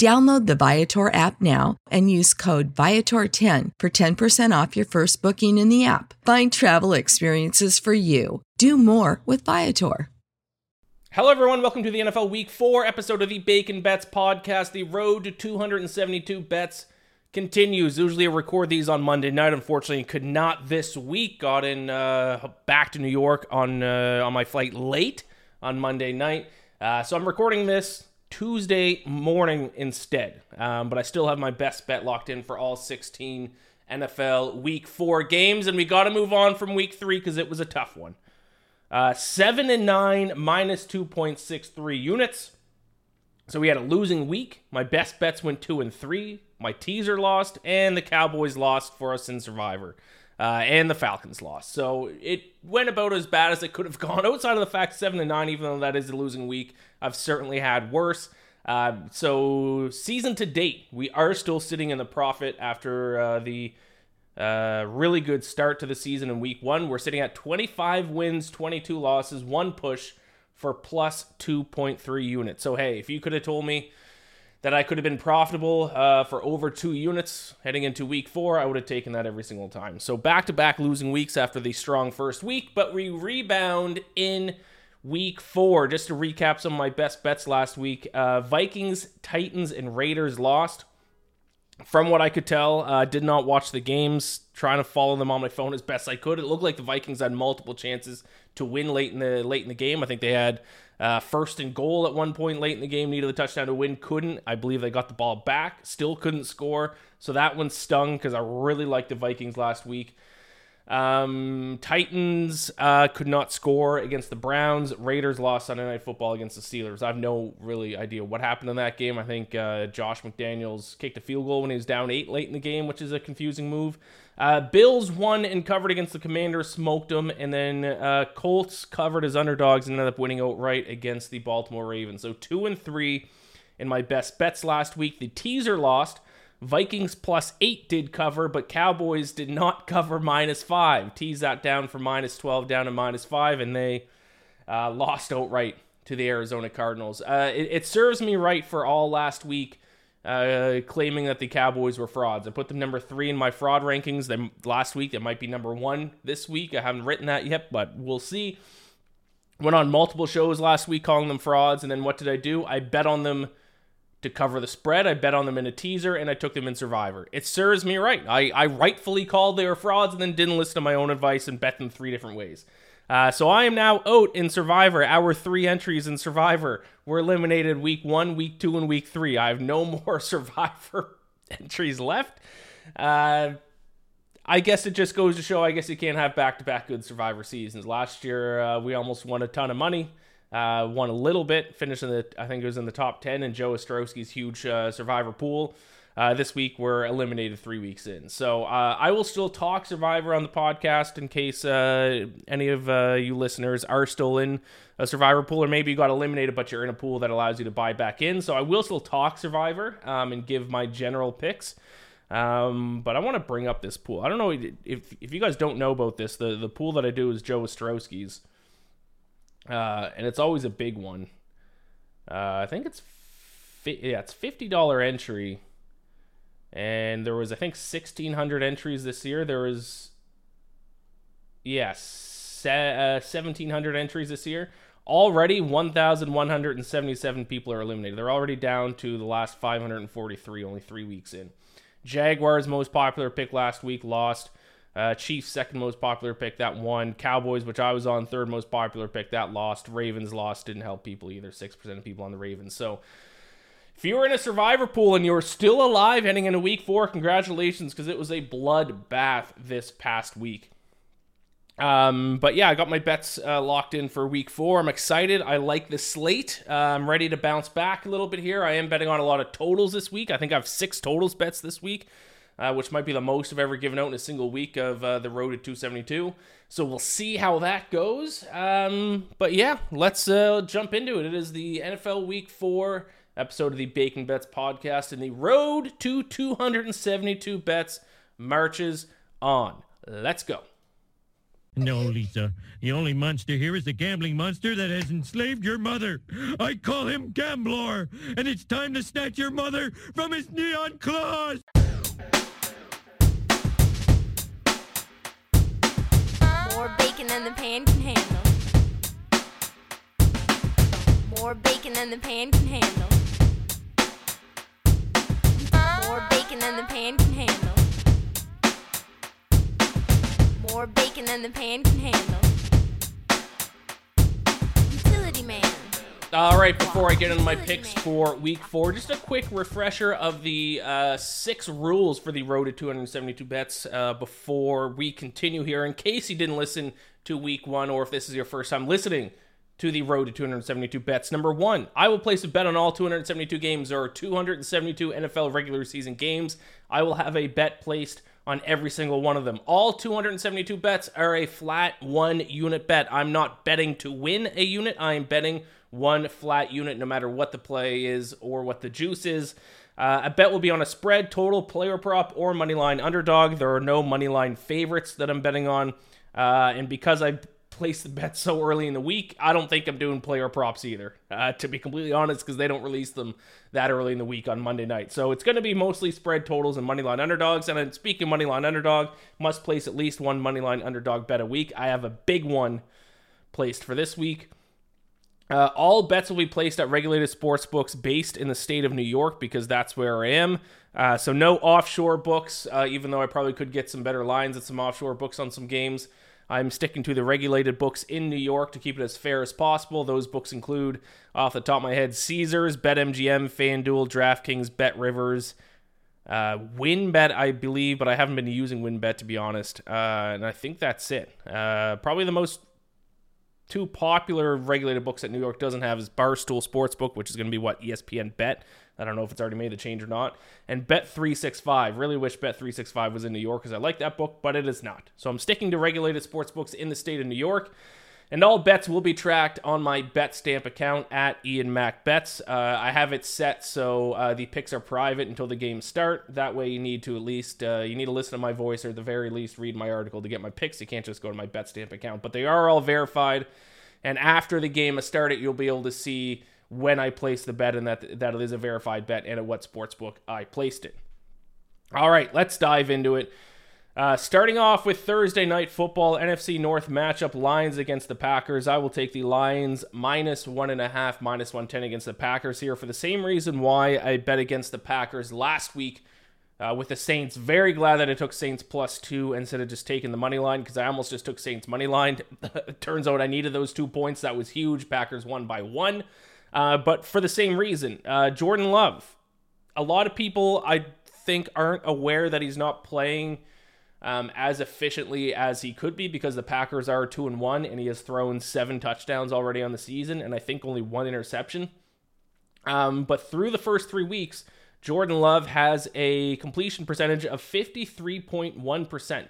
Download the Viator app now and use code Viator10 for 10% off your first booking in the app. Find travel experiences for you. Do more with Viator. Hello, everyone. Welcome to the NFL Week 4 episode of the Bacon Bets podcast. The road to 272 bets continues. Usually, I record these on Monday night. Unfortunately, could not this week. Got in uh, back to New York on uh, on my flight late on Monday night. Uh, so I'm recording this Tuesday morning instead. Um, but I still have my best bet locked in for all 16 NFL Week 4 games. And we got to move on from Week 3 because it was a tough one. Uh, 7 and 9 minus 2.63 units. So we had a losing week. My best bets went 2 and 3. My teaser lost, and the Cowboys lost for us in Survivor. Uh, and the Falcons lost. So it went about as bad as it could have gone. Outside of the fact seven and nine, even though that is a losing week, I've certainly had worse. Uh, so season to date, we are still sitting in the profit after uh, the uh, really good start to the season in week one. We're sitting at 25 wins, 22 losses, one push for plus 2.3 units. So hey, if you could have told me that I could have been profitable uh, for over two units heading into week four, I would have taken that every single time. So back to back losing weeks after the strong first week, but we rebound in week four. Just to recap some of my best bets last week uh, Vikings, Titans, and Raiders lost. From what I could tell, uh, did not watch the games, trying to follow them on my phone as best I could. It looked like the Vikings had multiple chances to win late in the late in the game. I think they had uh, first and goal at one point late in the game, needed a touchdown to win, couldn't. I believe they got the ball back, still couldn't score. So that one stung because I really liked the Vikings last week. Um, Titans uh, could not score against the Browns. Raiders lost Sunday Night Football against the Steelers. I have no really idea what happened in that game. I think uh, Josh McDaniels kicked a field goal when he was down eight late in the game, which is a confusing move. Uh, Bills won and covered against the Commanders, smoked them, and then uh, Colts covered as underdogs and ended up winning outright against the Baltimore Ravens. So two and three in my best bets last week. The teaser lost. Vikings plus eight did cover, but Cowboys did not cover minus five. Tease that down from minus 12 down to minus five, and they uh, lost outright to the Arizona Cardinals. Uh, it, it serves me right for all last week uh, claiming that the Cowboys were frauds. I put them number three in my fraud rankings. Them last week, it might be number one this week. I haven't written that yet, but we'll see. Went on multiple shows last week calling them frauds, and then what did I do? I bet on them to cover the spread. I bet on them in a teaser, and I took them in Survivor. It serves me right. I, I rightfully called they were frauds, and then didn't listen to my own advice and bet them three different ways. Uh, so I am now out in Survivor. Our three entries in Survivor were eliminated week one, week two, and week three. I have no more Survivor entries left. Uh, I guess it just goes to show. I guess you can't have back-to-back good Survivor seasons. Last year uh, we almost won a ton of money. Uh, won a little bit, finished in the I think it was in the top ten in Joe Ostrowski's huge uh, Survivor pool. Uh, this week we're eliminated three weeks in, so uh, I will still talk Survivor on the podcast in case uh, any of uh, you listeners are still in a Survivor pool, or maybe you got eliminated but you're in a pool that allows you to buy back in. So I will still talk Survivor um, and give my general picks. Um, but I want to bring up this pool. I don't know if if you guys don't know about this. The the pool that I do is Joe Ostrowski's, uh, and it's always a big one. Uh, I think it's fi- yeah, it's fifty dollar entry, and there was I think sixteen hundred entries this year. There was yes, yeah, uh, seventeen hundred entries this year. Already, 1,177 people are eliminated. They're already down to the last 543, only three weeks in. Jaguars most popular pick last week lost. Uh, Chiefs second most popular pick that won. Cowboys, which I was on third most popular pick that lost. Ravens lost didn't help people either. Six percent of people on the Ravens. So if you were in a survivor pool and you're still alive heading into week four, congratulations because it was a bloodbath this past week. Um, but yeah, I got my bets uh, locked in for week four. I'm excited. I like the slate. Uh, I'm ready to bounce back a little bit here. I am betting on a lot of totals this week. I think I have six totals bets this week, uh, which might be the most I've ever given out in a single week of uh, the road to 272. So we'll see how that goes. Um, but yeah, let's uh, jump into it. It is the NFL Week Four episode of the Bacon Bets podcast, and the road to 272 bets marches on. Let's go. No, Lisa. The only monster here is the gambling monster that has enslaved your mother. I call him Gamblor, and it's time to snatch your mother from his neon claws. Bacon than the pan can handle. More bacon than the pan can handle. More bacon than the pan can handle. More bacon than the pan can handle. Utility man. All right, before I get into my picks for week four, just a quick refresher of the uh, six rules for the road to 272 bets uh, before we continue here. In case you didn't listen to week one, or if this is your first time listening to the road to 272 bets. Number one, I will place a bet on all 272 games or 272 NFL regular season games. I will have a bet placed on every single one of them. All 272 bets are a flat one unit bet. I'm not betting to win a unit, I am betting one flat unit no matter what the play is or what the juice is. Uh, a bet will be on a spread, total, player prop, or money line underdog. There are no money line favorites that I'm betting on. Uh, and because I place the bet so early in the week. I don't think I'm doing player props either, uh, to be completely honest, because they don't release them that early in the week on Monday night. So it's going to be mostly spread totals and moneyline underdogs. And speaking moneyline underdog, must place at least one moneyline underdog bet a week. I have a big one placed for this week. Uh, all bets will be placed at regulated sports books based in the state of New York because that's where I am. Uh, so no offshore books, uh, even though I probably could get some better lines at some offshore books on some games. I'm sticking to the regulated books in New York to keep it as fair as possible. Those books include, off the top of my head, Caesars, BetMGM, FanDuel, DraftKings, BetRivers, uh, WynnBET, I believe, but I haven't been using WynnBET to be honest. Uh, and I think that's it. Uh, probably the most two popular regulated books that New York doesn't have is Barstool Sportsbook, which is going to be what ESPN Bet. I don't know if it's already made the change or not. And Bet365. Really wish Bet365 was in New York because I like that book, but it is not. So I'm sticking to regulated sports books in the state of New York. And all bets will be tracked on my BetStamp account at Ian Mac Bets. Uh, I have it set so uh, the picks are private until the games start. That way, you need to at least uh, you need to listen to my voice or at the very least read my article to get my picks. You can't just go to my BetStamp account, but they are all verified. And after the game has started, you'll be able to see when I place the bet and that that it is a verified bet and at what sportsbook I placed it. All right, let's dive into it. Uh, starting off with Thursday night football, NFC North matchup Lions against the Packers. I will take the Lions minus one and a half, minus 110 against the Packers here for the same reason why I bet against the Packers last week uh, with the Saints. Very glad that I took Saints plus two instead of just taking the money line because I almost just took Saints money line. Turns out I needed those two points. That was huge. Packers won by one. Uh, but for the same reason, uh, Jordan Love. A lot of people, I think, aren't aware that he's not playing um, as efficiently as he could be because the Packers are two and one, and he has thrown seven touchdowns already on the season, and I think only one interception. Um, but through the first three weeks, Jordan Love has a completion percentage of 53.1%.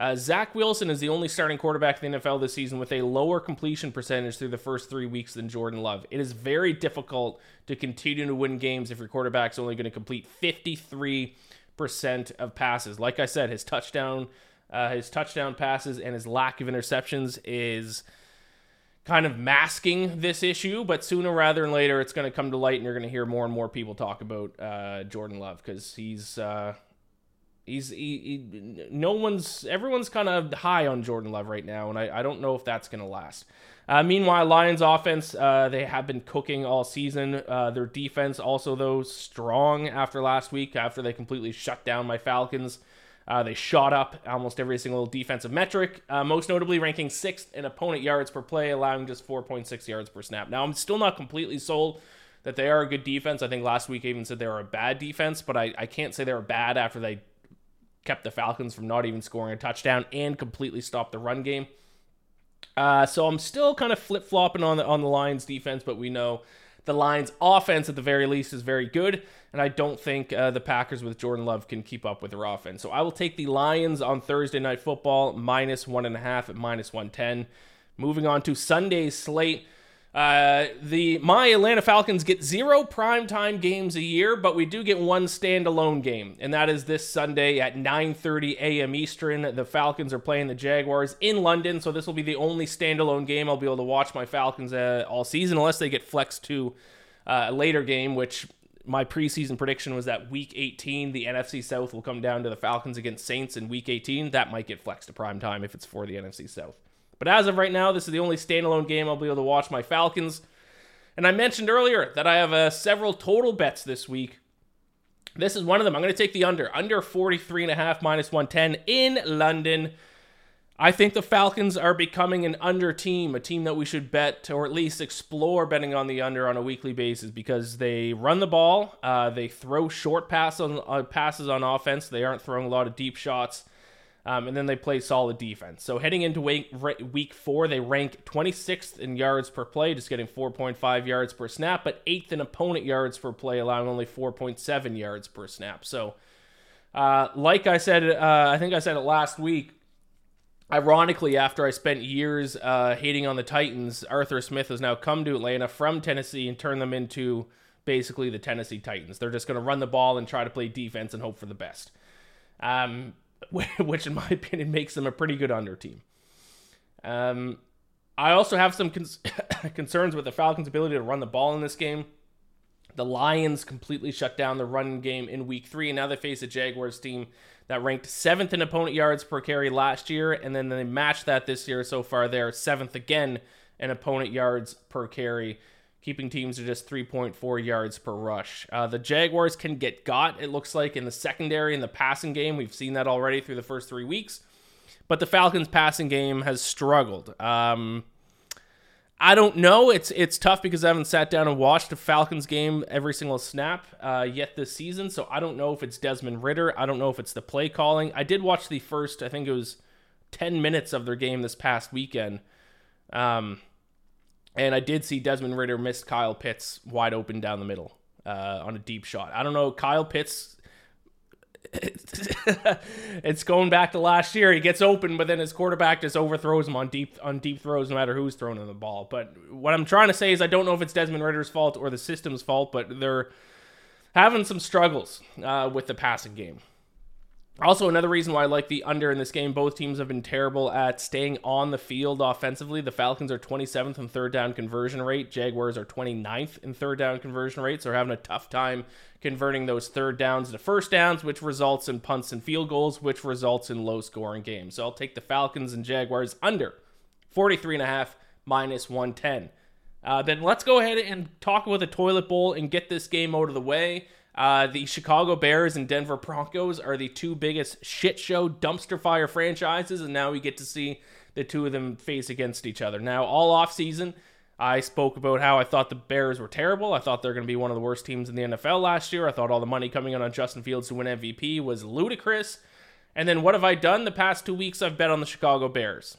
Uh, Zach Wilson is the only starting quarterback in the NFL this season with a lower completion percentage through the first three weeks than Jordan Love. It is very difficult to continue to win games if your quarterback's only going to complete 53% of passes. Like I said, his touchdown, uh, his touchdown passes and his lack of interceptions is kind of masking this issue, but sooner rather than later, it's going to come to light, and you're going to hear more and more people talk about uh, Jordan Love because he's uh, he's he, he, no one's everyone's kind of high on Jordan Love right now, and I, I don't know if that's going to last. Uh, meanwhile, Lions offense uh, they have been cooking all season. Uh, their defense also though strong after last week after they completely shut down my Falcons. Uh, they shot up almost every single defensive metric, uh, most notably ranking sixth in opponent yards per play, allowing just 4.6 yards per snap. Now, I'm still not completely sold that they are a good defense. I think last week I even said they were a bad defense, but I, I can't say they were bad after they kept the Falcons from not even scoring a touchdown and completely stopped the run game. Uh, so I'm still kind of flip flopping on the on the Lions defense, but we know the Lions offense at the very least is very good, and I don't think uh, the Packers with Jordan Love can keep up with their offense. So I will take the Lions on Thursday night football minus one and a half at minus one ten. Moving on to Sunday's slate. Uh, the my Atlanta Falcons get zero primetime games a year, but we do get one standalone game, and that is this Sunday at 9:30 a.m. Eastern. The Falcons are playing the Jaguars in London, so this will be the only standalone game I'll be able to watch my Falcons uh, all season, unless they get flexed to uh, a later game, which my preseason prediction was that week 18 the NFC South will come down to the Falcons against Saints in week 18. That might get flexed to prime time if it's for the NFC South. But as of right now, this is the only standalone game I'll be able to watch my Falcons. And I mentioned earlier that I have uh, several total bets this week. This is one of them. I'm going to take the under, under 43.5 minus 110 in London. I think the Falcons are becoming an under team, a team that we should bet or at least explore betting on the under on a weekly basis because they run the ball, uh, they throw short pass on, uh, passes on offense. They aren't throwing a lot of deep shots. Um, and then they play solid defense. So heading into week, week four, they rank 26th in yards per play, just getting 4.5 yards per snap, but eighth in opponent yards per play, allowing only 4.7 yards per snap. So, uh, like I said, uh, I think I said it last week. Ironically, after I spent years uh, hating on the Titans, Arthur Smith has now come to Atlanta from Tennessee and turned them into basically the Tennessee Titans. They're just going to run the ball and try to play defense and hope for the best. Um, which in my opinion makes them a pretty good under team. Um, I also have some concerns with the Falcons' ability to run the ball in this game. The Lions completely shut down the run game in week three, and now they face a Jaguars team that ranked seventh in opponent yards per carry last year, and then they matched that this year so far. They're seventh again in opponent yards per carry keeping teams to just 3.4 yards per rush. Uh, the Jaguars can get got, it looks like, in the secondary in the passing game. We've seen that already through the first three weeks. But the Falcons' passing game has struggled. Um, I don't know. It's it's tough because I haven't sat down and watched a Falcons game every single snap uh, yet this season. So I don't know if it's Desmond Ridder. I don't know if it's the play calling. I did watch the first, I think it was 10 minutes of their game this past weekend. Um, and I did see Desmond Ridder miss Kyle Pitts wide open down the middle uh, on a deep shot. I don't know. Kyle Pitts, it's going back to last year. He gets open, but then his quarterback just overthrows him on deep on deep throws, no matter who's throwing him the ball. But what I'm trying to say is, I don't know if it's Desmond Ridder's fault or the system's fault, but they're having some struggles uh, with the passing game. Also, another reason why I like the under in this game, both teams have been terrible at staying on the field offensively. The Falcons are 27th in third down conversion rate. Jaguars are 29th in third down conversion rate. So they're having a tough time converting those third downs to first downs, which results in punts and field goals, which results in low scoring games. So I'll take the Falcons and Jaguars under 43.5 minus 110. Uh, then let's go ahead and talk about the toilet bowl and get this game out of the way. Uh, the Chicago Bears and Denver Broncos are the two biggest shit show dumpster fire franchises, and now we get to see the two of them face against each other. Now, all off season, I spoke about how I thought the Bears were terrible. I thought they're going to be one of the worst teams in the NFL last year. I thought all the money coming in on Justin Fields to win MVP was ludicrous. And then what have I done the past two weeks? I've bet on the Chicago Bears.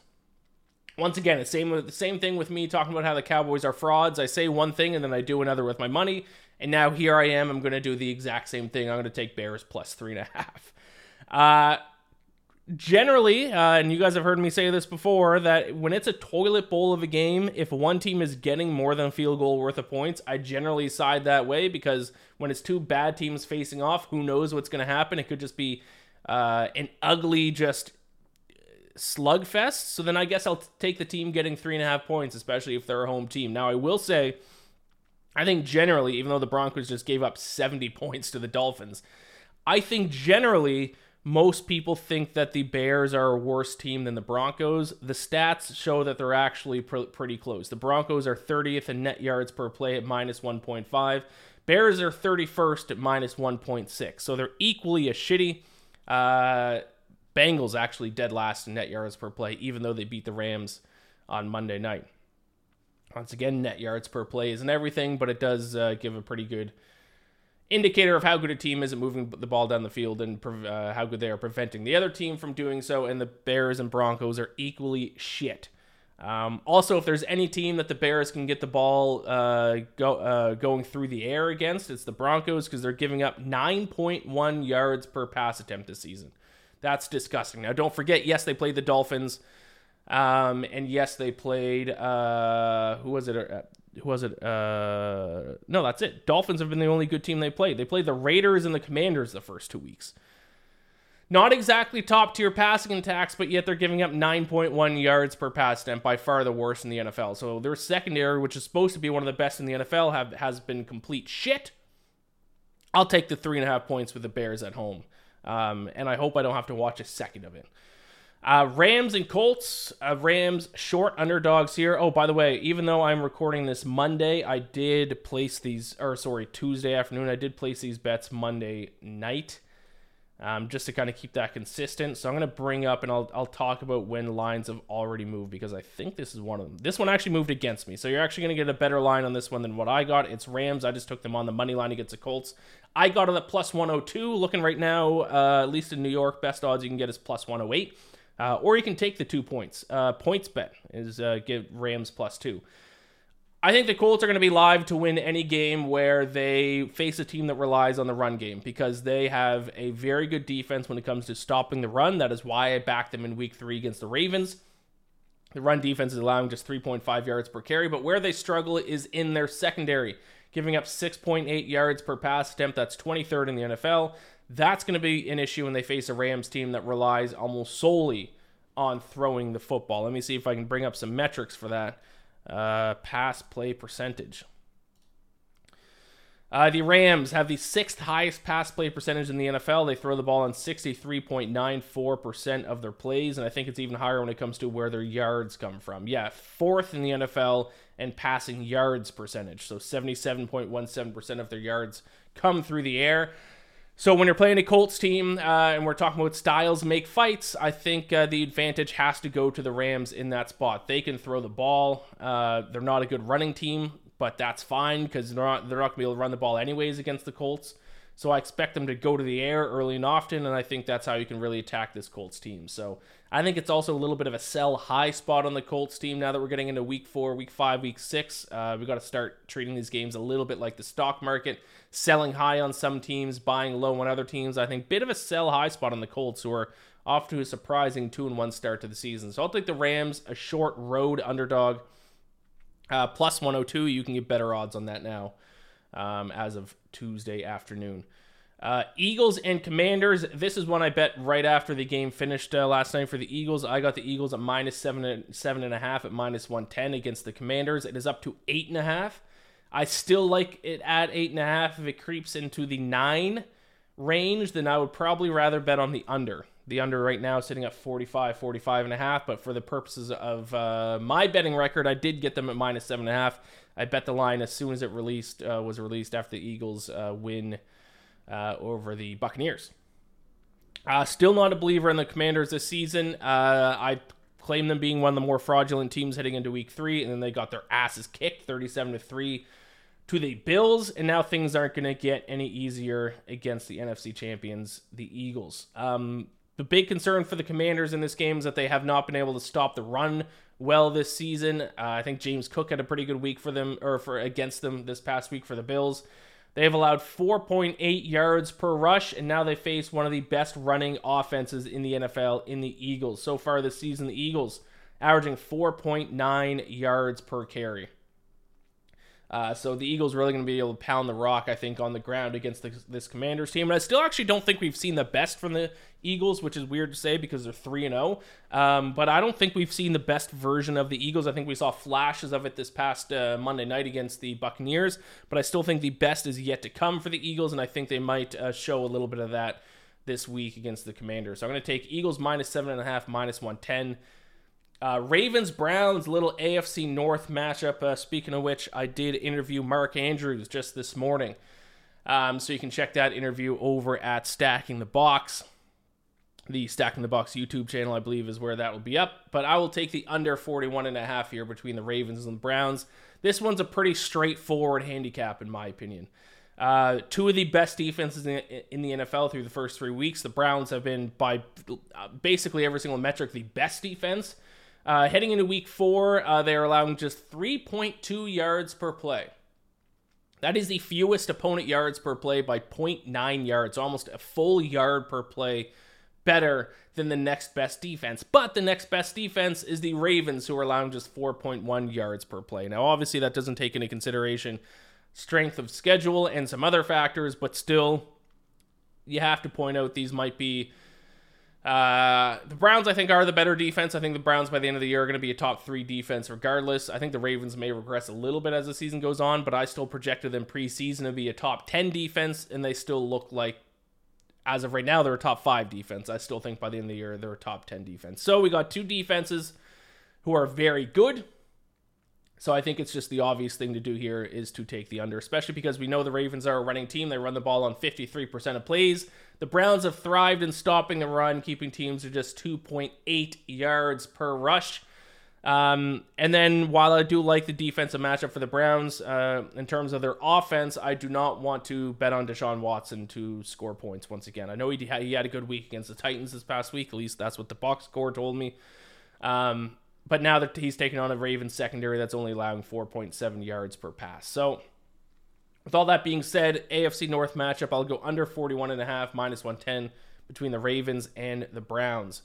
once again, the same the same thing with me talking about how the Cowboys are frauds. I say one thing and then I do another with my money, and now here I am. I'm going to do the exact same thing. I'm going to take Bears plus three and a half. Uh, generally, uh, and you guys have heard me say this before, that when it's a toilet bowl of a game, if one team is getting more than field goal worth of points, I generally side that way because when it's two bad teams facing off, who knows what's going to happen? It could just be uh, an ugly, just slugfest. So then I guess I'll take the team getting three and a half points, especially if they're a home team. Now, I will say, I think generally, even though the Broncos just gave up 70 points to the Dolphins, I think generally most people think that the Bears are a worse team than the Broncos. The stats show that they're actually pr- pretty close. The Broncos are 30th in net yards per play at minus 1.5. Bears are 31st at minus 1.6. So they're equally as shitty. Uh, Bengals actually dead last in net yards per play, even though they beat the Rams on Monday night. Once again, net yards per play isn't everything, but it does uh, give a pretty good indicator of how good a team is at moving the ball down the field and uh, how good they are preventing the other team from doing so. And the Bears and Broncos are equally shit. Um, also, if there's any team that the Bears can get the ball uh, go, uh, going through the air against, it's the Broncos because they're giving up 9.1 yards per pass attempt this season. That's disgusting. Now, don't forget, yes, they played the Dolphins. Um, and yes, they played. Uh, who was it? Uh, who was it? Uh, no, that's it. Dolphins have been the only good team they played. They played the Raiders and the Commanders the first two weeks. Not exactly top tier passing attacks, but yet they're giving up 9.1 yards per pass attempt, by far the worst in the NFL. So their secondary, which is supposed to be one of the best in the NFL, have has been complete shit. I'll take the three and a half points with the Bears at home, um, and I hope I don't have to watch a second of it. Uh, Rams and Colts. Uh, Rams short underdogs here. Oh, by the way, even though I'm recording this Monday, I did place these, or sorry, Tuesday afternoon. I did place these bets Monday night, um, just to kind of keep that consistent. So I'm going to bring up and I'll I'll talk about when lines have already moved because I think this is one of them. This one actually moved against me, so you're actually going to get a better line on this one than what I got. It's Rams. I just took them on the money line against the Colts. I got it at plus 102. Looking right now, uh, at least in New York, best odds you can get is plus 108. Uh, or you can take the two points. Uh, PointsBet is uh, give Rams plus two. I think the Colts are going to be live to win any game where they face a team that relies on the run game because they have a very good defense when it comes to stopping the run. That is why I backed them in week three against the Ravens. The run defense is allowing just 3.5 yards per carry, but where they struggle is in their secondary, giving up 6.8 yards per pass attempt. That's 23rd in the NFL. That's going to be an issue when they face a Rams team that relies almost solely on throwing the football. Let me see if I can bring up some metrics for that. Uh, pass play percentage. Uh, the Rams have the sixth highest pass play percentage in the NFL. They throw the ball on 63.94% of their plays, and I think it's even higher when it comes to where their yards come from. Yeah, fourth in the NFL in passing yards percentage. So 77.17% of their yards come through the air. So when you're playing a Colts team uh, and we're talking about styles make fights, I think uh, the advantage has to go to the Rams in that spot. They can throw the ball. Uh, they're not a good running team, but that's fine because they're not they're not going to be able to run the ball anyways against the Colts. So I expect them to go to the air early and often, and I think that's how you can really attack this Colts team. So I think it's also a little bit of a sell high spot on the Colts team now that we're getting into week four, week five, week six. Uh, we've got to start treating these games a little bit like the stock market, selling high on some teams, buying low on other teams. I think bit of a sell high spot on the Colts, who are off to a surprising two and one start to the season. So I'll take the Rams, a short road underdog, uh, plus 102. You can get better odds on that now um, as of Tuesday afternoon. Uh, Eagles and Commanders. This is one I bet right after the game finished uh, last night for the Eagles. I got the Eagles at minus seven, seven and a half at minus one ten against the Commanders. It is up to eight and a half. I still like it at eight and a half. If it creeps into the nine range, then I would probably rather bet on the under. The under right now sitting at 45, 45 and a half. But for the purposes of uh, my betting record, I did get them at minus seven and a half. I bet the line as soon as it released uh, was released after the Eagles uh, win uh, over the Buccaneers. Uh, still not a believer in the Commanders this season. Uh, I claim them being one of the more fraudulent teams heading into Week Three, and then they got their asses kicked, thirty-seven to three, to the Bills, and now things aren't going to get any easier against the NFC champions, the Eagles. Um, the big concern for the Commanders in this game is that they have not been able to stop the run well this season. Uh, I think James Cook had a pretty good week for them or for against them this past week for the Bills. They have allowed 4.8 yards per rush, and now they face one of the best running offenses in the NFL in the Eagles. So far this season, the Eagles averaging 4.9 yards per carry. Uh, so the Eagles really going to be able to pound the rock, I think, on the ground against this, this Commanders team. And I still actually don't think we've seen the best from the Eagles, which is weird to say because they're three and zero. Um, but I don't think we've seen the best version of the Eagles. I think we saw flashes of it this past uh, Monday night against the Buccaneers. But I still think the best is yet to come for the Eagles, and I think they might uh, show a little bit of that this week against the Commanders. So I'm going to take Eagles minus seven and a half, minus one ten. Uh, Ravens Browns little AFC North matchup. Uh, speaking of which, I did interview Mark Andrews just this morning. Um, so you can check that interview over at Stacking the Box. The Stacking the Box YouTube channel, I believe, is where that will be up. But I will take the under 41 and a half here between the Ravens and the Browns. This one's a pretty straightforward handicap, in my opinion. Uh, two of the best defenses in, in, the NFL through the first three weeks. The Browns have been, by uh, basically every single metric, the best defense. Uh, heading into week four, uh, they are allowing just 3.2 yards per play. That is the fewest opponent yards per play by 0.9 yards, almost a full yard per play better than the next best defense. But the next best defense is the Ravens, who are allowing just 4.1 yards per play. Now, obviously, that doesn't take into consideration strength of schedule and some other factors, but still, you have to point out these might be uh, the Browns, I think, are the better defense. I think the Browns by the end of the year are going to be a top three defense regardless. I think the Ravens may regress a little bit as the season goes on, but I still projected them preseason to be a top 10 defense, and they still look like, as of right now, they're a top five defense. I still think by the end of the year, they're a top 10 defense. So we got two defenses who are very good. So I think it's just the obvious thing to do here is to take the under, especially because we know the Ravens are a running team. They run the ball on 53% of plays. The Browns have thrived in stopping the run, keeping teams to just 2.8 yards per rush. Um, and then while I do like the defensive matchup for the Browns uh, in terms of their offense, I do not want to bet on Deshaun Watson to score points once again. I know he had, a good week against the Titans this past week. At least that's what the box score told me. Um, but now that he's taking on a Ravens secondary that's only allowing 4.7 yards per pass. So, with all that being said, AFC North matchup, I'll go under 41.5, minus 110 between the Ravens and the Browns.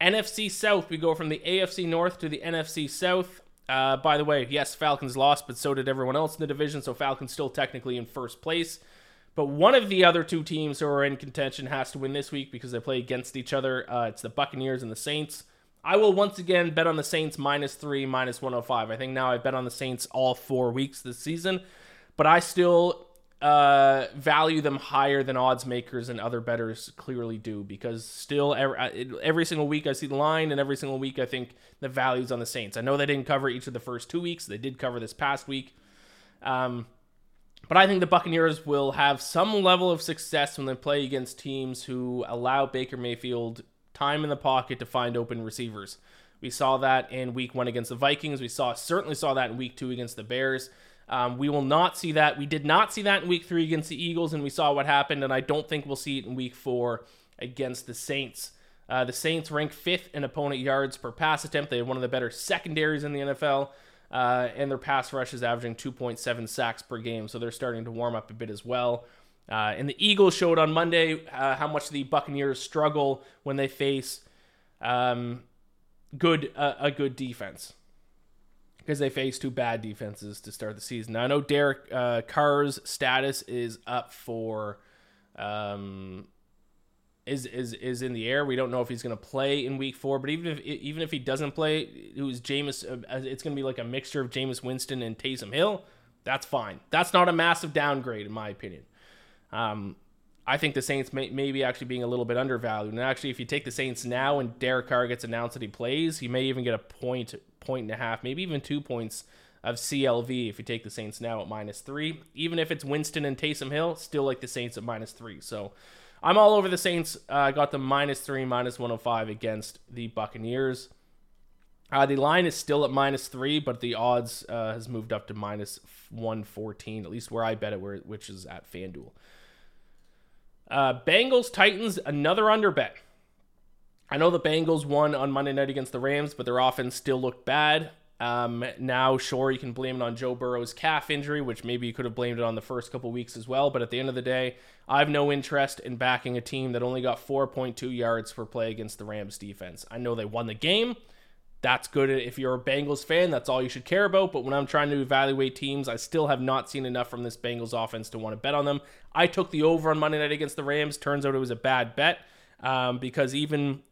NFC South, we go from the AFC North to the NFC South. Uh, by the way, yes, Falcons lost, but so did everyone else in the division, so Falcons still technically in first place. But one of the other two teams who are in contention has to win this week because they play against each other. Uh, it's the Buccaneers and the Saints. I will once again bet on the Saints minus three, minus 105. I think now I've bet on the Saints all four weeks this season, but I still uh, value them higher than odds makers and other betters clearly do because still every, every single week I see the line and every single week I think the values on the Saints. I know they didn't cover each of the first two weeks, they did cover this past week. Um, but I think the Buccaneers will have some level of success when they play against teams who allow Baker Mayfield time in the pocket to find open receivers. We saw that in week one against the Vikings. We saw certainly saw that in week two against the Bears. Um, we will not see that. We did not see that in week three against the Eagles, and we saw what happened. And I don't think we'll see it in week four against the Saints. Uh, the Saints rank fifth in opponent yards per pass attempt. They have one of the better secondaries in the NFL, uh, and their pass rush is averaging 2.7 sacks per game. So they're starting to warm up a bit as well. Uh, and the Eagles showed on Monday uh, how much the Buccaneers struggle when they face um, good uh, a good defense because they face two bad defenses to start the season. Now I know Derek uh, Carr's status is up for um, is is is in the air. We don't know if he's going to play in Week Four, but even if even if he doesn't play, was Jameis. Uh, it's going to be like a mixture of Jameis Winston and Taysom Hill. That's fine. That's not a massive downgrade in my opinion. Um, I think the Saints may, may be actually being a little bit undervalued. And actually, if you take the Saints now and Derek Carr gets announced that he plays, he may even get a point, point and a half, maybe even two points of CLV if you take the Saints now at minus three. Even if it's Winston and Taysom Hill, still like the Saints at minus three. So I'm all over the Saints. I uh, got the minus three, minus 105 against the Buccaneers. Uh, the line is still at minus three, but the odds uh, has moved up to minus 114, at least where I bet it, where, which is at FanDuel. Uh, Bengals Titans another under bet. I know the Bengals won on Monday night against the Rams, but their offense still looked bad. Um, now, sure, you can blame it on Joe Burrow's calf injury, which maybe you could have blamed it on the first couple weeks as well. But at the end of the day, I have no interest in backing a team that only got 4.2 yards per play against the Rams defense. I know they won the game. That's good if you're a Bengals fan. That's all you should care about. But when I'm trying to evaluate teams, I still have not seen enough from this Bengals offense to want to bet on them. I took the over on Monday night against the Rams. Turns out it was a bad bet um, because even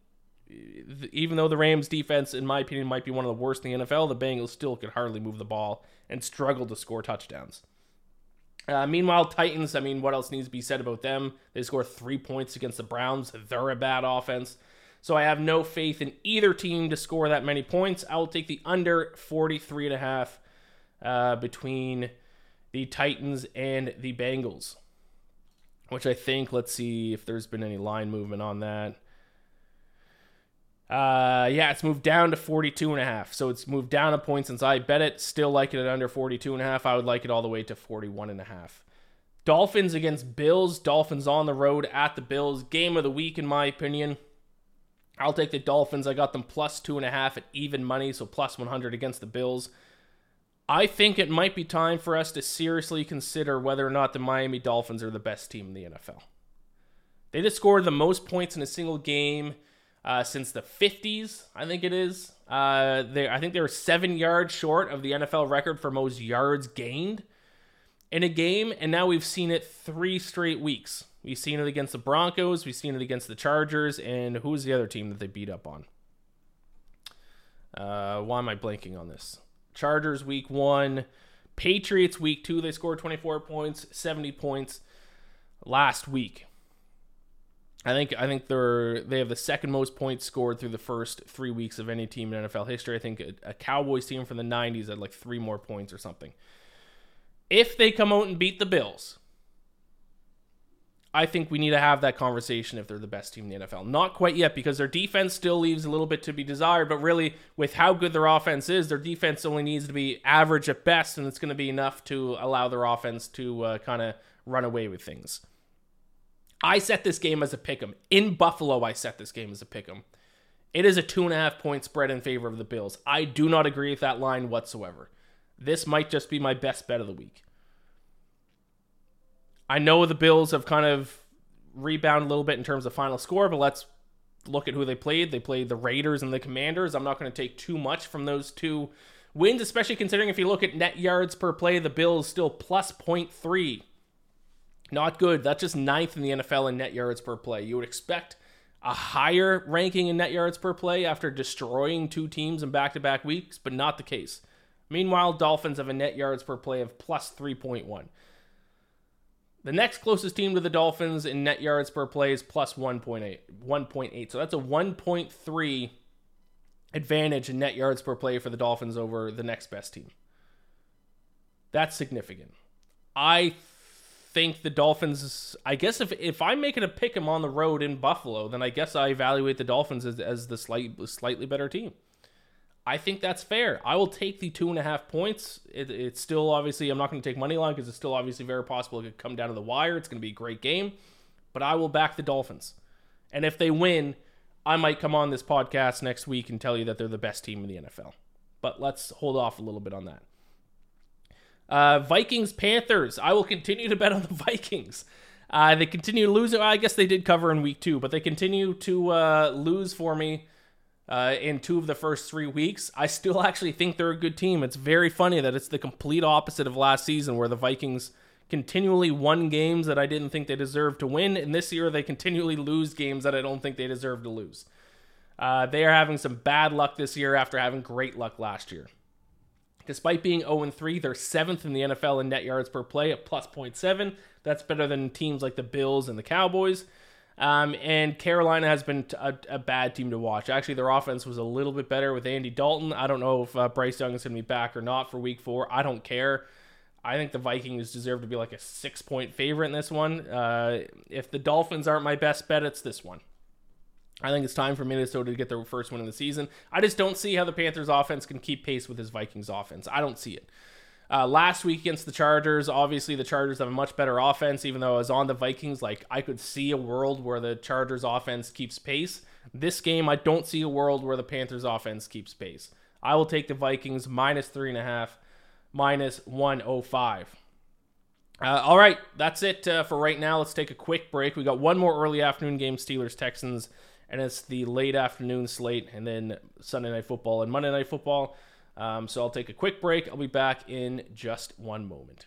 even though the Rams defense, in my opinion, might be one of the worst in the NFL, the Bengals still could hardly move the ball and struggled to score touchdowns. Uh, meanwhile, Titans, I mean, what else needs to be said about them? They score three points against the Browns. They're a bad offense. So I have no faith in either team to score that many points. I will take the under 43 and a half uh, between the Titans and the Bengals, which I think, let's see if there's been any line movement on that. Uh, yeah, it's moved down to 42 and a half. So it's moved down a point since I bet it. Still like it at under 42 and a half. I would like it all the way to 41 and a half. Dolphins against Bills. Dolphins on the road at the Bills. Game of the week, in my opinion. I'll take the Dolphins. I got them plus two and a half at even money, so plus 100 against the Bills. I think it might be time for us to seriously consider whether or not the Miami Dolphins are the best team in the NFL. They just scored the most points in a single game uh, since the 50s, I think it is. Uh, they, I think they were seven yards short of the NFL record for most yards gained in a game, and now we've seen it three straight weeks. We've seen it against the Broncos, we've seen it against the Chargers, and who's the other team that they beat up on? Uh, why am I blanking on this? Chargers week one, Patriots week two. They scored 24 points, 70 points last week. I think I think they're they have the second most points scored through the first three weeks of any team in NFL history. I think a, a Cowboys team from the '90s had like three more points or something. If they come out and beat the Bills, I think we need to have that conversation if they're the best team in the NFL. Not quite yet because their defense still leaves a little bit to be desired, but really, with how good their offense is, their defense only needs to be average at best, and it's going to be enough to allow their offense to uh, kind of run away with things. I set this game as a pick 'em. In Buffalo, I set this game as a pick 'em. It is a two and a half point spread in favor of the Bills. I do not agree with that line whatsoever. This might just be my best bet of the week. I know the Bills have kind of rebounded a little bit in terms of final score, but let's look at who they played. They played the Raiders and the Commanders. I'm not going to take too much from those two wins, especially considering if you look at net yards per play, the Bills still plus 0.3 not good. That's just ninth in the NFL in net yards per play. You would expect a higher ranking in net yards per play after destroying two teams in back to back weeks, but not the case. Meanwhile, Dolphins have a net yards per play of plus 3.1. The next closest team to the Dolphins in net yards per play is plus 1.8. 1.8. So that's a 1.3 advantage in net yards per play for the Dolphins over the next best team. That's significant. I think the Dolphins. I guess if if I'm making a pick them on the road in Buffalo, then I guess I evaluate the Dolphins as, as the slight, slightly better team. I think that's fair. I will take the two and a half points. It, it's still obviously I'm not going to take money line because it's still obviously very possible it could come down to the wire. It's going to be a great game, but I will back the Dolphins. And if they win, I might come on this podcast next week and tell you that they're the best team in the NFL. But let's hold off a little bit on that. Uh, Vikings Panthers. I will continue to bet on the Vikings. Uh, they continue to lose. I guess they did cover in week two, but they continue to uh, lose for me uh, in two of the first three weeks. I still actually think they're a good team. It's very funny that it's the complete opposite of last season, where the Vikings continually won games that I didn't think they deserved to win, and this year they continually lose games that I don't think they deserve to lose. Uh, they are having some bad luck this year after having great luck last year. Despite being 0 3, they're seventh in the NFL in net yards per play at plus 0.7. That's better than teams like the Bills and the Cowboys. Um, and Carolina has been a, a, bad team to watch. Actually, their offense was a little bit better with Andy Dalton. I don't know if uh, Bryce Young is going to be back or not for week four. I don't care. I think the Vikings deserve to be like a six point favorite in this one. Uh, if the Dolphins aren't my best bet, it's this one. I think it's time for Minnesota to get their first win of the season. I just don't see how the Panthers offense can keep pace with his Vikings offense. I don't see it. Uh, last week against the Chargers, obviously the Chargers have a much better offense. Even though I was on the Vikings, like I could see a world where the Chargers offense keeps pace. This game, I don't see a world where the Panthers offense keeps pace. I will take the Vikings minus three and a half, minus 105. Uh, all right, that's it uh, for right now. Let's take a quick break. We got one more early afternoon game, Steelers Texans, and it's the late afternoon slate, and then Sunday night football and Monday night football. Um, so I'll take a quick break. I'll be back in just one moment.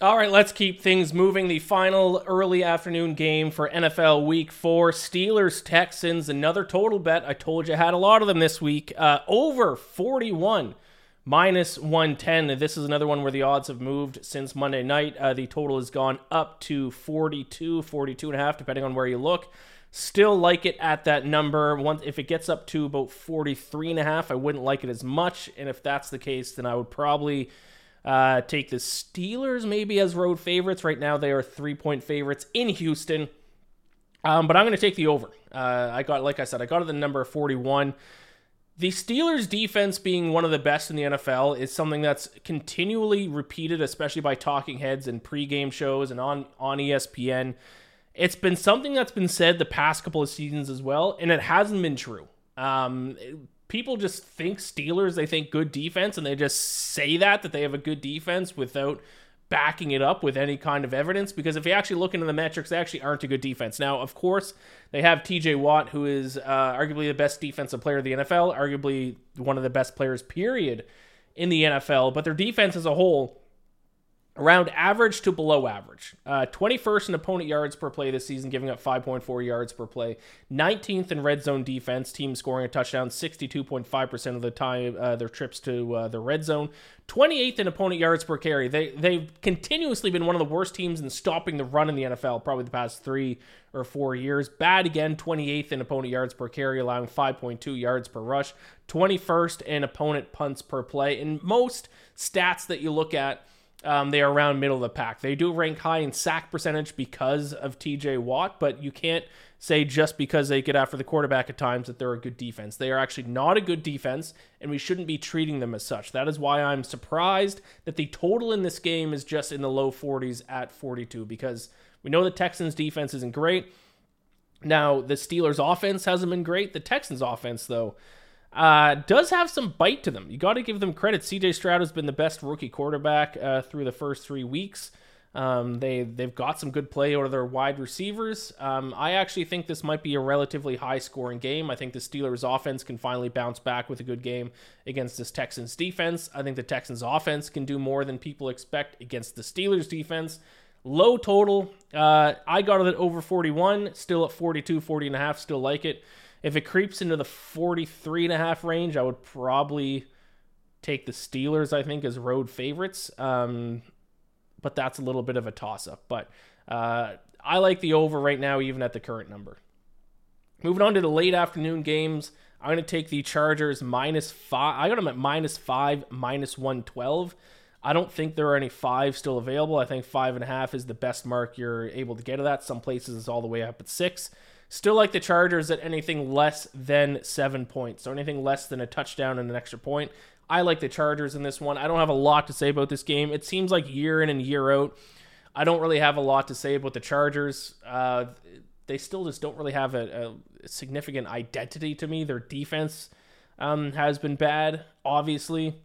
All right, let's keep things moving. The final early afternoon game for NFL Week 4 Steelers Texans. Another total bet. I told you I had a lot of them this week. Uh, over 41 minus 110. This is another one where the odds have moved since Monday night. Uh, the total has gone up to 42, 42 and a half, depending on where you look. Still like it at that number. Once if it gets up to about 43 and a half, I wouldn't like it as much. And if that's the case, then I would probably uh, take the Steelers maybe as road favorites. Right now, they are three point favorites in Houston. Um, but I'm going to take the over. Uh, I got, like I said, I got it the number 41. The Steelers' defense being one of the best in the NFL is something that's continually repeated, especially by talking heads and pregame shows and on, on ESPN. It's been something that's been said the past couple of seasons as well, and it hasn't been true. Um, people just think Steelers, they think good defense, and they just say that, that they have a good defense without backing it up with any kind of evidence. Because if you actually look into the metrics, they actually aren't a good defense. Now, of course, they have TJ Watt, who is uh, arguably the best defensive player of the NFL, arguably one of the best players, period, in the NFL. But their defense as a whole around average to below average. Uh, 21st in opponent yards per play this season, giving up 5.4 yards per play. 19th in red zone defense, team scoring a touchdown 62.5% of the time, uh, their trips to uh, the red zone. 28th in opponent yards per carry. They, they've continuously been one of the worst teams in stopping the run in the NFL, probably the past three or four years. Bad again, 28th in opponent yards per carry, allowing 5.2 yards per rush. 21st in opponent punts per play. In most stats that you look at, um, they are around middle of the pack. They do rank high in sack percentage because of TJ Watt, but you can't say just because they get after the quarterback at times that they're a good defense. They are actually not a good defense, and we shouldn't be treating them as such. That is why I'm surprised that the total in this game is just in the low 40s at 42 because we know the Texans' defense isn't great. Now, the Steelers' offense hasn't been great. The Texans' offense, though, uh, does have some bite to them. You got to give them credit. CJ Stroud has been the best rookie quarterback uh, through the first three weeks. Um, they they've got some good play out of their wide receivers. Um, I actually think this might be a relatively high scoring game. I think the Steelers' offense can finally bounce back with a good game against this Texans defense. I think the Texans' offense can do more than people expect against the Steelers' defense. Low total. Uh, I got it at over 41, still at 42, 40 and a half, still like it. If it creeps into the 43 and a half range, I would probably take the Steelers, I think, as road favorites. Um, but that's a little bit of a toss up. But uh, I like the over right now, even at the current number. Moving on to the late afternoon games, I'm going to take the Chargers minus five. I got them at minus five, minus 112. I don't think there are any five still available. I think five and a half is the best mark you're able to get of that. Some places it's all the way up at six. Still like the Chargers at anything less than seven points. So anything less than a touchdown and an extra point. I like the Chargers in this one. I don't have a lot to say about this game. It seems like year in and year out, I don't really have a lot to say about the Chargers. Uh, they still just don't really have a, a, significant identity to me. Their defense um, has been bad, obviously,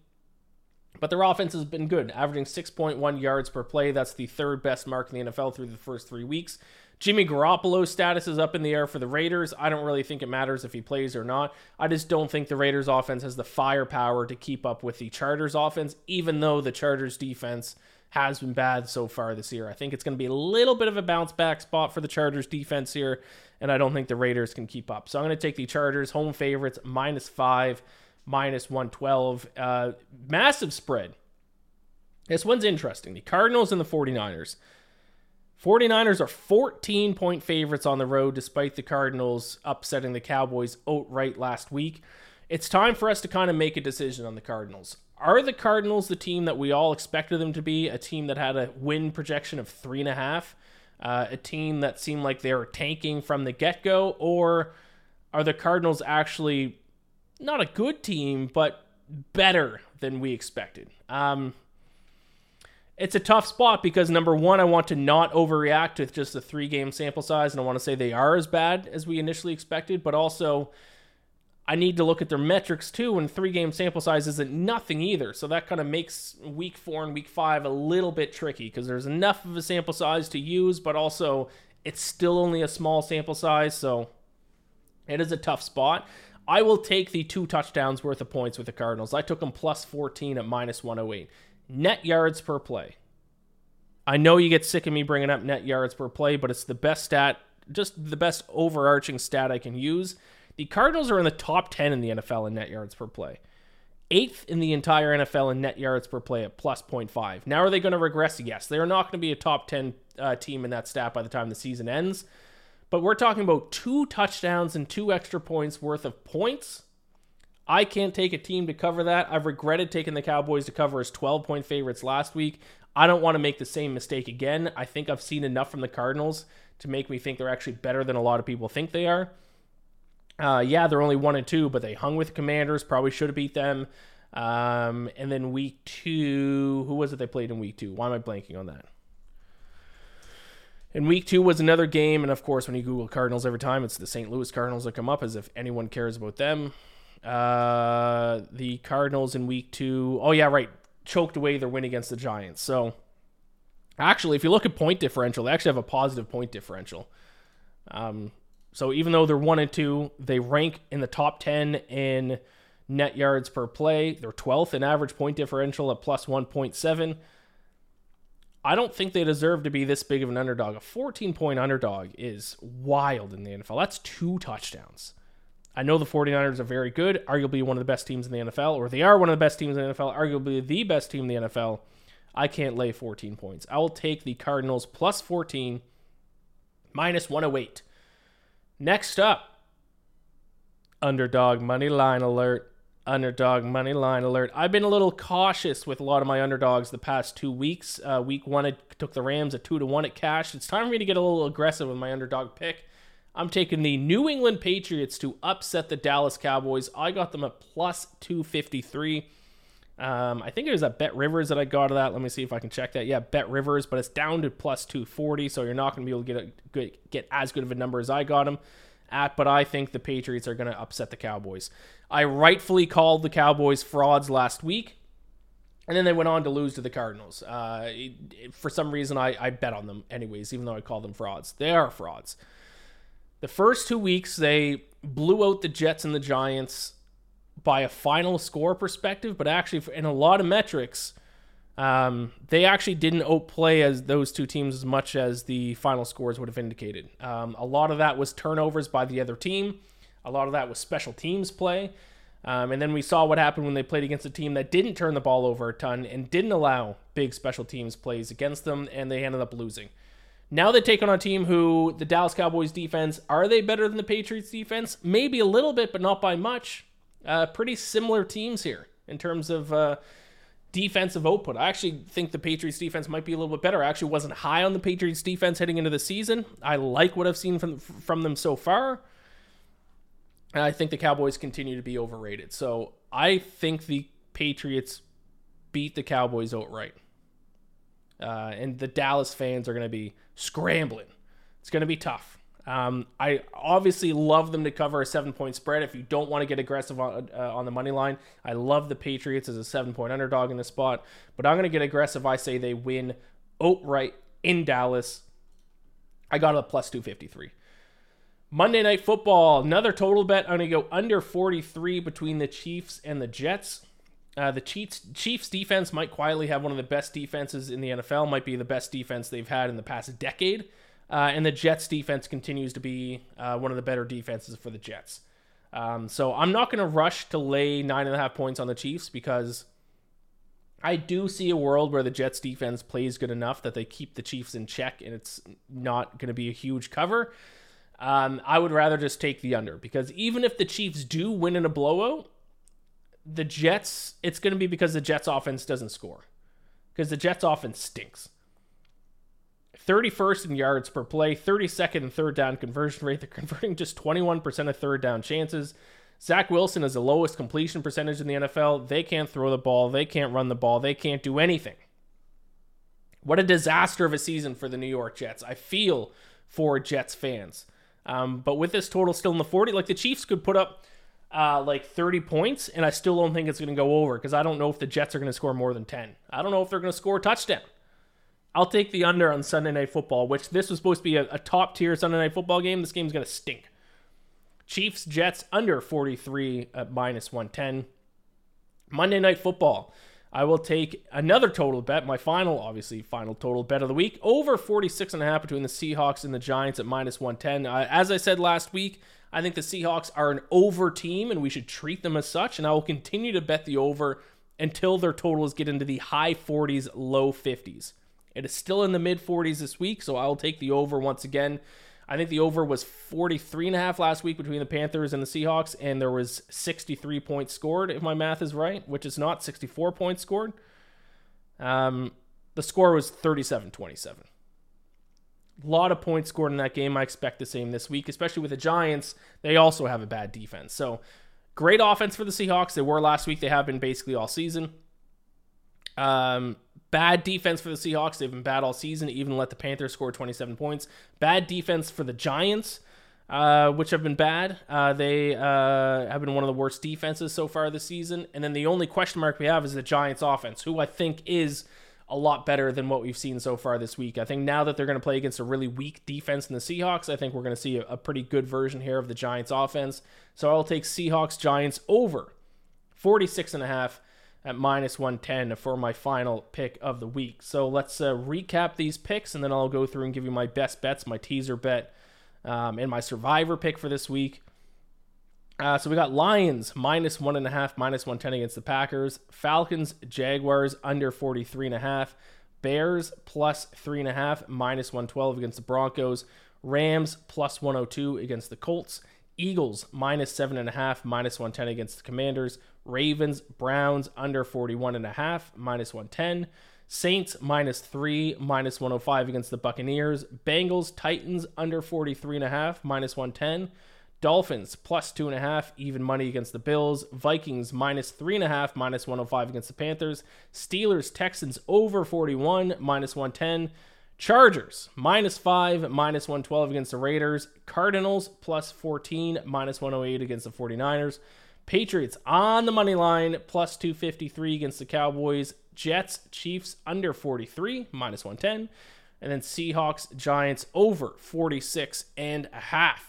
but their offense has been good, averaging 6.1 yards per play. That's the third best mark in the NFL through the first three weeks. Jimmy Garoppolo's status is up in the air for the Raiders. I don't really think it matters if he plays or not. I just don't think the Raiders offense has the firepower to keep up with the Chargers offense, even though the Chargers defense has been bad so far this year. I think it's going to be a little bit of a bounce back spot for the Chargers defense here, and I don't think the Raiders can keep up. So I'm going to take the Chargers home favorites minus five, minus 112. Uh, massive spread. This one's interesting. The Cardinals and the 49ers. 49ers are 14 point favorites on the road despite the Cardinals upsetting the Cowboys outright last week. It's time for us to kind of make a decision on the Cardinals. Are the Cardinals the team that we all expected them to be? A team that had a win projection of three and a half? Uh, a team that seemed like they were tanking from the get go? Or are the Cardinals actually not a good team, but better than we expected? Um, it's a tough spot because number one, I want to not overreact with just a three game sample size, and I want to say they are as bad as we initially expected, but also I need to look at their metrics too, and three game sample size isn't nothing either. So that kind of makes week four and week five a little bit tricky because there's enough of a sample size to use, but also it's still only a small sample size, so it is a tough spot. I will take the two touchdowns worth of points with the Cardinals. I took them plus 14 at minus 108 net yards per play. I know you get sick of me bringing up net yards per play, but it's the best stat, just the best overarching stat I can use. The Cardinals are in the top 10 in the NFL in net yards per play. Eighth in the entire NFL in net yards per play at plus 0.5. Now, are they going to regress? Yes. They're not going to be a top 10 uh, team in that stat by the time the season ends. But we're talking about two touchdowns and two extra points worth of points I can't take a team to cover that. I've regretted taking the Cowboys to cover as 12 point favorites last week. I don't want to make the same mistake again. I think I've seen enough from the Cardinals to make me think they're actually better than a lot of people think they are. Uh, yeah, they're only one and two, but they hung with the Commanders. Probably should have beat them. Um, and then week two, who was it they played in week two? Why am I blanking on that? And week two was another game, and of course, when you Google Cardinals every time, it's the St. Louis Cardinals that come up as if anyone cares about them. Uh, the Cardinals in week two. Oh yeah, right. Choked away their win against the Giants. So actually, if you look at point differential, they actually have a positive point differential. Um, so even though they're one and two, they rank in the top ten in net yards per play. They're 12th in average point differential at plus 1.7. I don't think they deserve to be this big of an underdog. A 14 point underdog is wild in the NFL. That's two touchdowns. I know the 49ers are very good, arguably one of the best teams in the NFL, or they are one of the best teams in the NFL, arguably the best team in the NFL. I can't lay 14 points. I will take the Cardinals plus 14, minus 108. Next up, underdog money line alert. underdog money line alert. I've been a little cautious with a lot of my underdogs the past two weeks. Uh, week one, I took the Rams at two to one at cash. It's time for me to get a little aggressive with my underdog pick. I'm taking the New England Patriots to upset the Dallas Cowboys. I got them at plus 253. Um, I think it was at BetRivers that I got of that. Let me see if I can check that. Yeah, BetRivers, but it's down to plus 240, so you're not going to be able to get a get as good of a number as I got them at. But I think the Patriots are going to upset the Cowboys. I rightfully called the Cowboys frauds last week, and then they went on to lose to the Cardinals. Uh, for some reason, I, I bet on them anyways, even though I called them frauds. They are frauds. The first two weeks, they blew out the Jets and the Giants by a final score perspective, but actually, in a lot of metrics, um, they actually didn't outplay as those two teams as much as the final scores would have indicated. Um, a lot of that was turnovers by the other team. A lot of that was special teams play. Um, and then we saw what happened when they played against a team that didn't turn the ball over a ton and didn't allow big special teams plays against them, and they ended up losing. Now they take on a team who the Dallas Cowboys defense are they better than the Patriots defense? Maybe a little bit, but not by much. Uh, pretty similar teams here in terms of uh, defensive output. I actually think the Patriots defense might be a little bit better. I actually wasn't high on the Patriots defense heading into the season. I like what I've seen from from them so far. And I think the Cowboys continue to be overrated. So I think the Patriots beat the Cowboys outright. Uh, and the Dallas fans are going to be scrambling. It's going to be tough. Um, I obviously love them to cover a seven point spread. If you don't want to get aggressive on, uh, on the money line, I love the Patriots as a seven point underdog in this spot. But I'm going to get aggressive. I say they win outright in Dallas. I got a plus 253. Monday Night Football, another total bet. I'm going to go under 43 between the Chiefs and the Jets. Uh, the Chiefs, Chiefs defense might quietly have one of the best defenses in the NFL, might be the best defense they've had in the past decade. Uh, and the Jets defense continues to be uh, one of the better defenses for the Jets. Um, so I'm not going to rush to lay nine and a half points on the Chiefs because I do see a world where the Jets defense plays good enough that they keep the Chiefs in check and it's not going to be a huge cover. Um, I would rather just take the under because even if the Chiefs do win in a blowout, the Jets, it's going to be because the Jets offense doesn't score because the Jets offense stinks. 31st in yards per play, 32nd in third down conversion rate. They're converting just 21% of third down chances. Zach Wilson is the lowest completion percentage in the NFL. They can't throw the ball. They can't run the ball. They can't do anything. What a disaster of a season for the New York Jets. I feel for Jets fans. Um, but with this total still in the 40, like the Chiefs could put up uh, like 30 points, and I still don't think it's going to go over because I don't know if the Jets are going to score more than 10. I don't know if they're going to score a touchdown. I'll take the under on Sunday Night Football, which this was supposed to be a, a top tier Sunday Night Football game. This game's going to stink. Chiefs, Jets under 43 at minus 110. Monday Night Football. I will take another total bet, my final, obviously, final total bet of the week, over 46 and a half between the Seahawks and the Giants at minus 110. Uh, as I said last week, I think the Seahawks are an over team and we should treat them as such, and I will continue to bet the over until their totals get into the high 40s, low 50s. It is still in the mid 40s this week, so I'll take the over once again. I think the over was 43 and a half last week between the Panthers and the Seahawks, and there was 63 points scored, if my math is right, which is not 64 points scored. Um, the score was 37 27. Lot of points scored in that game. I expect the same this week, especially with the Giants. They also have a bad defense. So, great offense for the Seahawks. They were last week. They have been basically all season. Um, Bad defense for the Seahawks. They've been bad all season, even let the Panthers score 27 points. Bad defense for the Giants, uh, which have been bad. Uh, they uh, have been one of the worst defenses so far this season. And then the only question mark we have is the Giants' offense, who I think is a lot better than what we've seen so far this week. I think now that they're going to play against a really weak defense in the Seahawks, I think we're going to see a, a pretty good version here of the Giants' offense. So I'll take Seahawks Giants over 46 and a half at minus 110 for my final pick of the week. So let's uh, recap these picks and then I'll go through and give you my best bets, my teaser bet, um, and my survivor pick for this week. Uh, so we got Lions minus one and a half, minus 110 against the Packers. Falcons, Jaguars under 43 and a half. Bears plus three and a half, minus 112 against the Broncos. Rams plus 102 against the Colts. Eagles minus seven and a half, minus 110 against the Commanders. Ravens, Browns under 41.5, minus 110. Saints minus 3, minus 105 against the Buccaneers. Bengals, Titans under 43.5, minus 110. Dolphins plus 2.5, even money against the Bills. Vikings minus 3.5, minus 105 against the Panthers. Steelers, Texans over 41, minus 110. Chargers minus 5, minus 112 against the Raiders. Cardinals plus 14, minus 108 against the 49ers. Patriots on the money line plus 253 against the Cowboys. Jets, Chiefs under 43, minus 110. And then Seahawks, Giants over 46 and a half.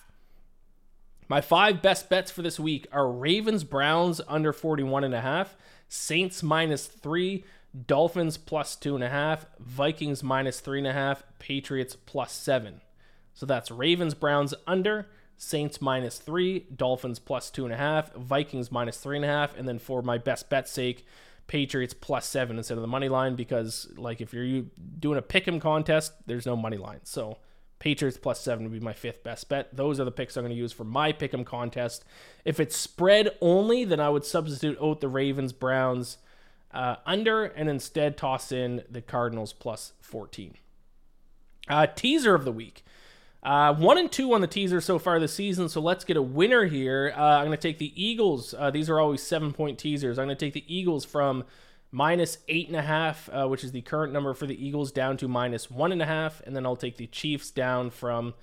My five best bets for this week are Ravens, Browns under 41 and a half, Saints minus three, Dolphins plus two and a half, Vikings minus three and a half, Patriots plus seven. So that's Ravens, Browns under, Saints minus three, Dolphins plus two and a half, Vikings minus three and a half, and then for my best bet sake, Patriots plus seven instead of the money line because like if you're doing a pick 'em contest, there's no money line. So Patriots plus seven would be my fifth best bet. Those are the picks I'm going to use for my pick 'em contest. If it's spread only, then I would substitute out the Ravens, Browns uh, under, and instead toss in the Cardinals plus 14. Uh, teaser of the week. Uh, one and two on the teaser so far this season, so let's get a winner here. Uh, I'm going to take the Eagles. Uh, these are always seven point teasers. I'm going to take the Eagles from minus eight and a half, uh, which is the current number for the Eagles, down to minus one and a half, and then I'll take the Chiefs down from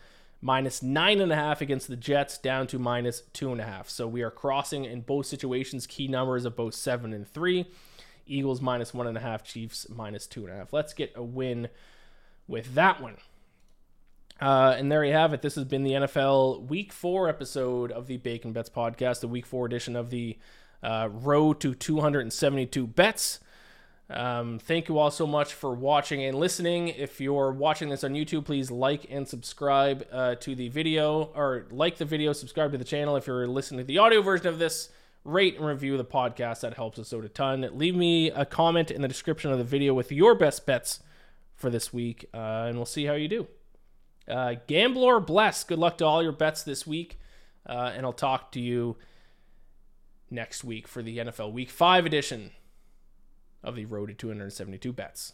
minus nine and a half against the Jets down to minus two and a half. So we are crossing in both situations key numbers of both seven and three. Eagles minus one and a half, Chiefs minus two and a half. Let's get a win with that one. Uh, and there you have it. This has been the NFL Week Four episode of the Bacon Bets podcast, the Week Four edition of the uh, Road to 272 Bets. Um, thank you all so much for watching and listening. If you're watching this on YouTube, please like and subscribe uh, to the video, or like the video, subscribe to the channel. If you're listening to the audio version of this, rate and review the podcast. That helps us out a ton. Leave me a comment in the description of the video with your best bets for this week, uh, and we'll see how you do. Uh, Gambler bless. Good luck to all your bets this week, uh, and I'll talk to you next week for the NFL Week 5 edition of the Road to 272 Bets.